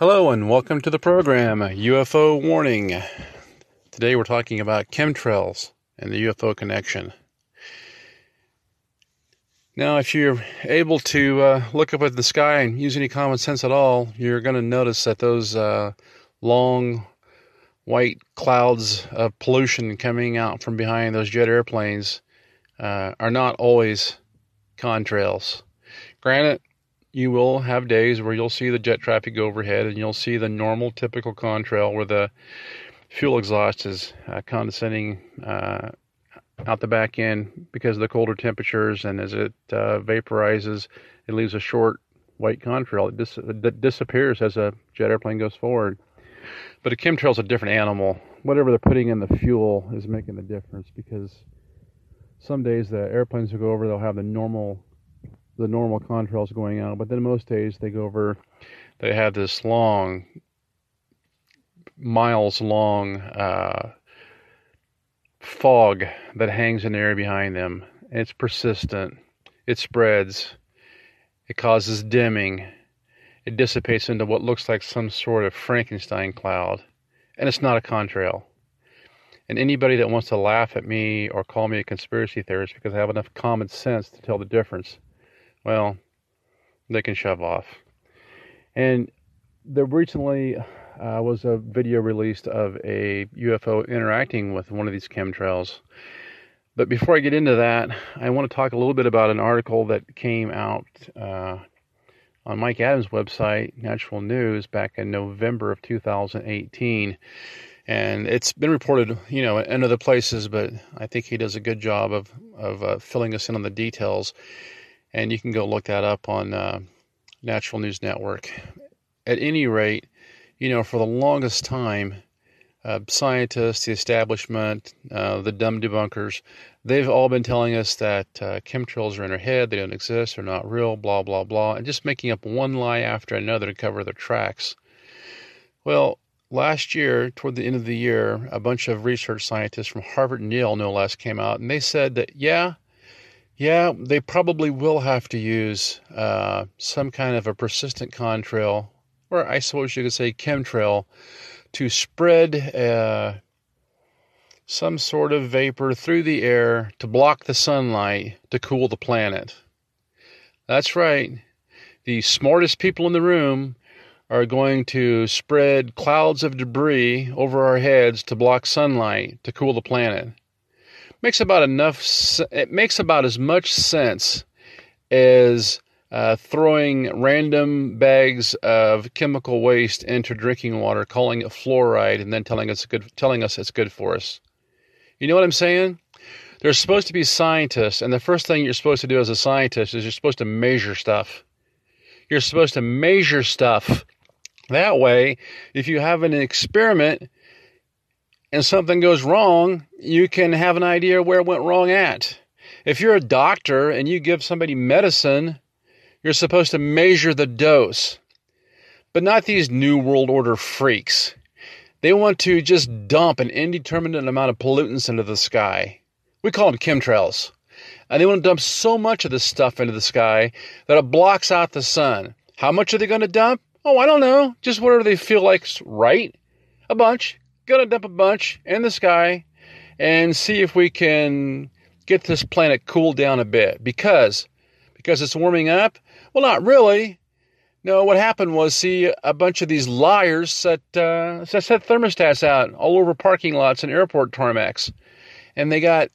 Hello and welcome to the program UFO Warning. Today we're talking about chemtrails and the UFO connection. Now, if you're able to uh, look up at the sky and use any common sense at all, you're going to notice that those uh, long white clouds of pollution coming out from behind those jet airplanes uh, are not always contrails. Granted, you will have days where you'll see the jet traffic go overhead and you'll see the normal typical contrail where the fuel exhaust is uh, condensing uh, out the back end because of the colder temperatures. And as it uh, vaporizes it leaves a short white contrail that, dis- it disappears as a jet airplane goes forward. But a chemtrail is a different animal. Whatever they're putting in the fuel is making the difference because some days the airplanes will go over they'll have the normal the normal contrails going out, but then most days they go over, they have this long, miles long uh, fog that hangs in the air behind them. It's persistent, it spreads, it causes dimming, it dissipates into what looks like some sort of Frankenstein cloud, and it's not a contrail. And anybody that wants to laugh at me or call me a conspiracy theorist because I have enough common sense to tell the difference well, they can shove off. And there recently uh, was a video released of a UFO interacting with one of these chemtrails. But before I get into that, I want to talk a little bit about an article that came out uh, on Mike Adams' website, Natural News, back in November of 2018. And it's been reported, you know, in other places, but I think he does a good job of, of uh, filling us in on the details and you can go look that up on uh, Natural News Network. At any rate, you know, for the longest time, uh, scientists, the establishment, uh, the dumb debunkers, they've all been telling us that uh, chemtrails are in our head, they don't exist, they're not real, blah, blah, blah, and just making up one lie after another to cover their tracks. Well, last year, toward the end of the year, a bunch of research scientists from Harvard and Yale, no less, came out and they said that, yeah, yeah, they probably will have to use uh, some kind of a persistent contrail, or I suppose you could say chemtrail, to spread uh, some sort of vapor through the air to block the sunlight to cool the planet. That's right. The smartest people in the room are going to spread clouds of debris over our heads to block sunlight to cool the planet makes about enough. It makes about as much sense as uh, throwing random bags of chemical waste into drinking water, calling it fluoride, and then telling us good, telling us it's good for us. You know what I'm saying? There's supposed to be scientists, and the first thing you're supposed to do as a scientist is you're supposed to measure stuff. You're supposed to measure stuff. That way, if you have an experiment and something goes wrong, you can have an idea where it went wrong at. If you're a doctor and you give somebody medicine, you're supposed to measure the dose. But not these New World Order freaks. They want to just dump an indeterminate amount of pollutants into the sky. We call them chemtrails. And they want to dump so much of this stuff into the sky that it blocks out the sun. How much are they going to dump? Oh, I don't know. Just whatever they feel like's right. A bunch gonna dump a bunch in the sky and see if we can get this planet cooled down a bit because because it's warming up. Well, not really. No, what happened was see a bunch of these liars set uh, set, set thermostats out all over parking lots and airport tarmacs, and they got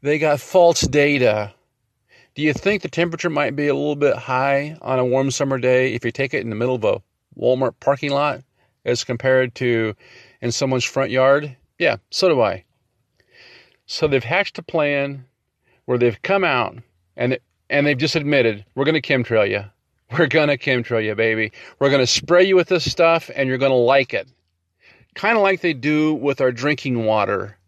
they got false data. Do you think the temperature might be a little bit high on a warm summer day if you take it in the middle of a Walmart parking lot as compared to in someone's front yard? Yeah, so do I. So they've hatched a plan where they've come out and and they've just admitted we're going to chemtrail you. We're going to chemtrail you, baby. We're going to spray you with this stuff and you're going to like it. Kind of like they do with our drinking water.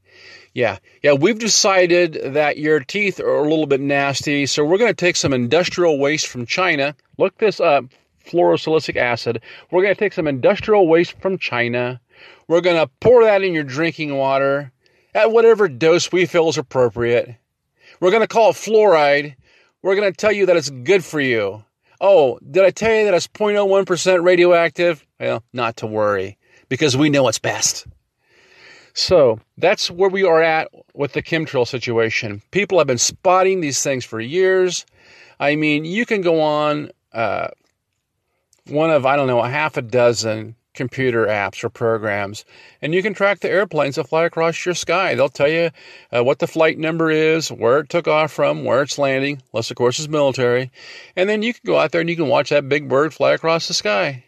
Yeah, yeah, we've decided that your teeth are a little bit nasty, so we're going to take some industrial waste from China. Look this up fluorosilicic acid. We're going to take some industrial waste from China. We're going to pour that in your drinking water at whatever dose we feel is appropriate. We're going to call it fluoride. We're going to tell you that it's good for you. Oh, did I tell you that it's 0.01% radioactive? Well, not to worry, because we know what's best. So that's where we are at with the chemtrail situation. People have been spotting these things for years. I mean, you can go on uh, one of, I don't know, a half a dozen computer apps or programs, and you can track the airplanes that fly across your sky. They'll tell you uh, what the flight number is, where it took off from, where it's landing, unless, of course, it's military. And then you can go out there and you can watch that big bird fly across the sky.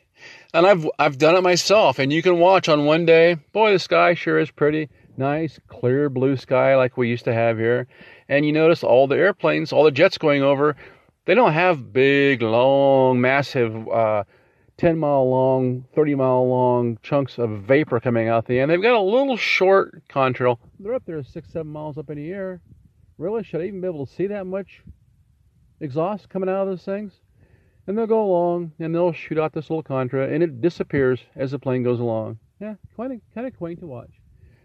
And I've, I've done it myself, and you can watch on one day, boy, the sky sure is pretty. Nice, clear blue sky like we used to have here. And you notice all the airplanes, all the jets going over, they don't have big, long, massive, uh, 10 mile long, 30 mile long chunks of vapor coming out the end. They've got a little short contrail. They're up there six, seven miles up in the air. Really? Should I even be able to see that much exhaust coming out of those things? And they'll go along and they'll shoot out this little contra and it disappears as the plane goes along. Yeah, kind of kind of quaint to watch.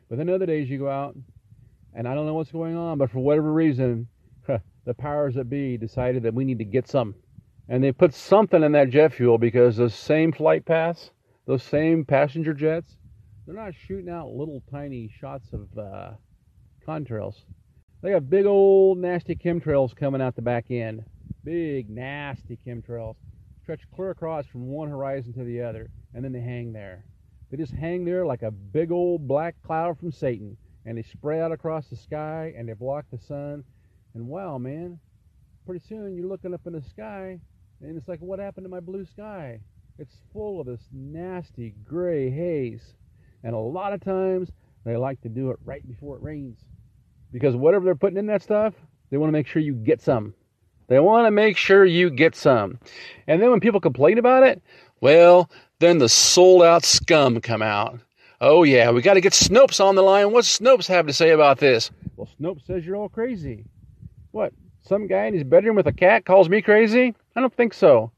But then other days you go out and I don't know what's going on, but for whatever reason, the powers that be decided that we need to get some and they put something in that jet fuel because those same flight paths, those same passenger jets, they're not shooting out little tiny shots of uh, contrails. They got big old nasty chemtrails coming out the back end. Big nasty chemtrails stretch clear across from one horizon to the other, and then they hang there. They just hang there like a big old black cloud from Satan, and they spray out across the sky and they block the sun. And wow, man, pretty soon you're looking up in the sky and it's like, what happened to my blue sky? It's full of this nasty gray haze. And a lot of times they like to do it right before it rains. Because whatever they're putting in that stuff, they want to make sure you get some. They want to make sure you get some. And then when people complain about it, well, then the sold out scum come out. Oh, yeah, we got to get Snopes on the line. What's Snopes have to say about this? Well, Snopes says you're all crazy. What? Some guy in his bedroom with a cat calls me crazy? I don't think so.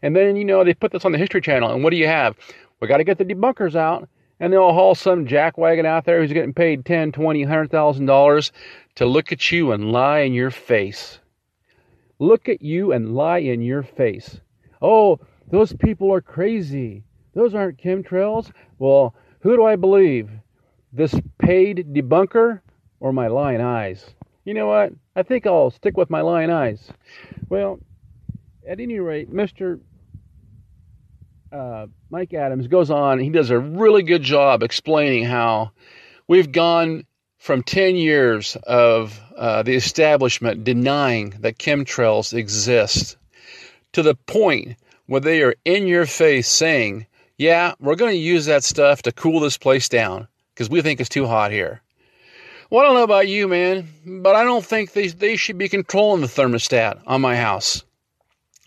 And then, you know, they put this on the History Channel, and what do you have? We got to get the debunkers out, and they'll haul some jackwagon out there who's getting paid ten, twenty, hundred thousand dollars to look at you and lie in your face. Look at you and lie in your face. Oh, those people are crazy. Those aren't chemtrails. Well, who do I believe? This paid debunker or my lying eyes? You know what? I think I'll stick with my lion eyes. Well, at any rate, Mr. Uh, Mike Adams goes on. He does a really good job explaining how we've gone from 10 years of uh, the establishment denying that chemtrails exist to the point where they are in your face saying, Yeah, we're going to use that stuff to cool this place down because we think it's too hot here. Well, I don't know about you, man, but I don't think they, they should be controlling the thermostat on my house.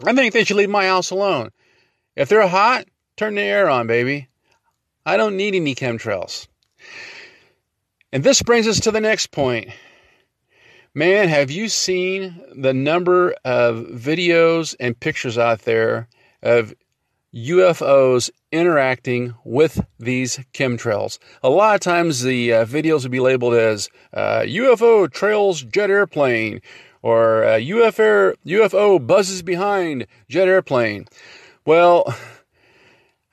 I think they should leave my house alone. If they're hot, turn the air on, baby. I don't need any chemtrails. And this brings us to the next point. Man, have you seen the number of videos and pictures out there of UFOs interacting with these chemtrails? A lot of times the uh, videos would be labeled as uh, UFO trails jet airplane or uh, UFO, UFO buzzes behind jet airplane. Well,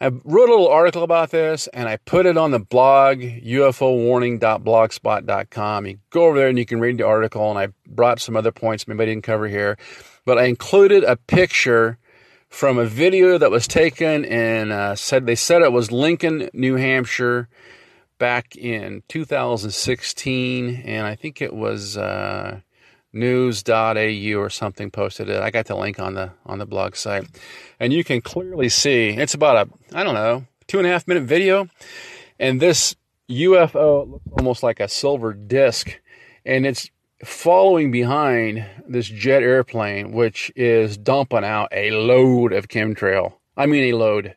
I wrote a little article about this and I put it on the blog ufowarning.blogspot.com. You go over there and you can read the article and I brought some other points maybe I didn't cover here. But I included a picture from a video that was taken and uh, said they said it was Lincoln, New Hampshire back in 2016 and I think it was uh, news.au or something posted it. I got the link on the on the blog site. And you can clearly see it's about a I don't know, two and a half minute video. And this UFO looks almost like a silver disc. And it's following behind this jet airplane, which is dumping out a load of chemtrail. I mean a load.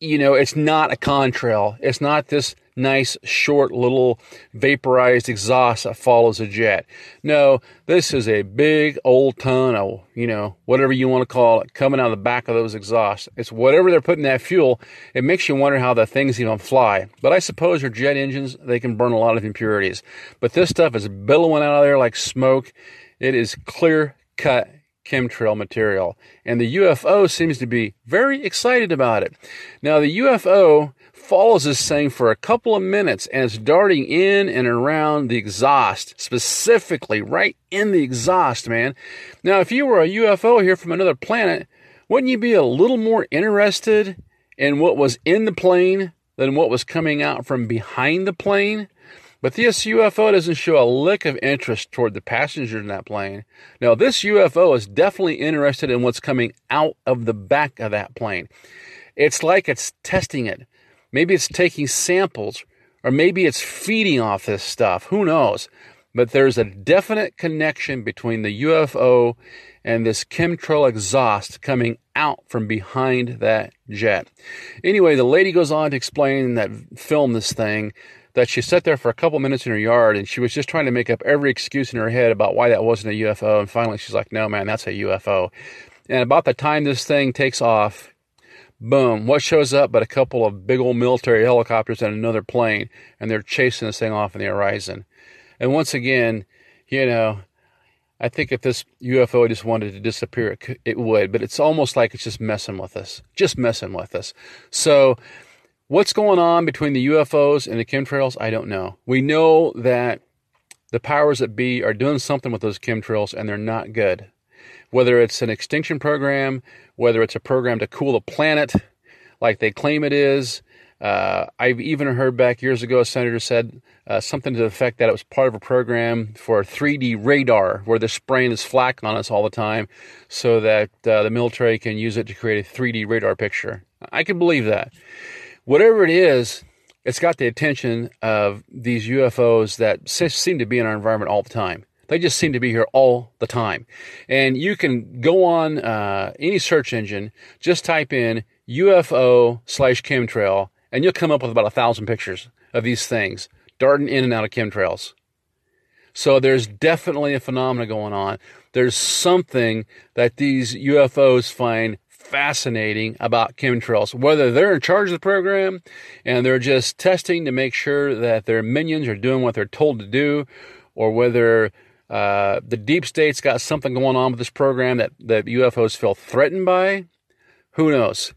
You know, it's not a contrail. It's not this nice, short, little vaporized exhaust that follows a jet. No, this is a big old ton of, you know, whatever you want to call it, coming out of the back of those exhausts. It's whatever they're putting that fuel. It makes you wonder how the things even fly. But I suppose your jet engines, they can burn a lot of impurities. But this stuff is billowing out of there like smoke. It is clear cut chemtrail material. And the UFO seems to be very excited about it. Now, the UFO follows this thing for a couple of minutes and it's darting in and around the exhaust, specifically right in the exhaust, man. Now, if you were a UFO here from another planet, wouldn't you be a little more interested in what was in the plane than what was coming out from behind the plane? But this UFO doesn't show a lick of interest toward the passengers in that plane. Now, this UFO is definitely interested in what's coming out of the back of that plane. It's like it's testing it. Maybe it's taking samples, or maybe it's feeding off this stuff. Who knows? But there's a definite connection between the UFO and this chemtrail exhaust coming out from behind that jet. Anyway, the lady goes on to explain that film this thing that she sat there for a couple minutes in her yard and she was just trying to make up every excuse in her head about why that wasn't a UFO. And finally, she's like, no, man, that's a UFO. And about the time this thing takes off, boom, what shows up but a couple of big old military helicopters and another plane, and they're chasing this thing off in the horizon. And once again, you know, I think if this UFO just wanted to disappear, it, it would, but it's almost like it's just messing with us, just messing with us. So, What's going on between the UFOs and the chemtrails? I don't know. We know that the powers that be are doing something with those chemtrails and they're not good. Whether it's an extinction program, whether it's a program to cool the planet like they claim it is. Uh, I've even heard back years ago a senator said uh, something to the effect that it was part of a program for 3D radar where they're spraying this flak on us all the time so that uh, the military can use it to create a 3D radar picture. I can believe that whatever it is, it's got the attention of these UFOs that seem to be in our environment all the time. They just seem to be here all the time. And you can go on uh, any search engine, just type in UFO slash chemtrail, and you'll come up with about a thousand pictures of these things darting in and out of chemtrails. So there's definitely a phenomenon going on. There's something that these UFOs find fascinating about chemtrails. Whether they're in charge of the program and they're just testing to make sure that their minions are doing what they're told to do, or whether uh, the deep state's got something going on with this program that, that UFOs feel threatened by, who knows?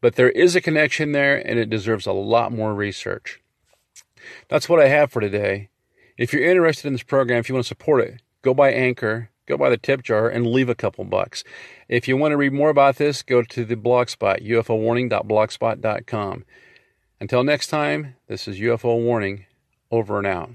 But there is a connection there and it deserves a lot more research. That's what I have for today. If you're interested in this program, if you want to support it, go by Anchor go by the tip jar and leave a couple bucks. If you want to read more about this, go to the blogspot, ufowarning.blogspot.com. Until next time, this is UFO Warning, over and out.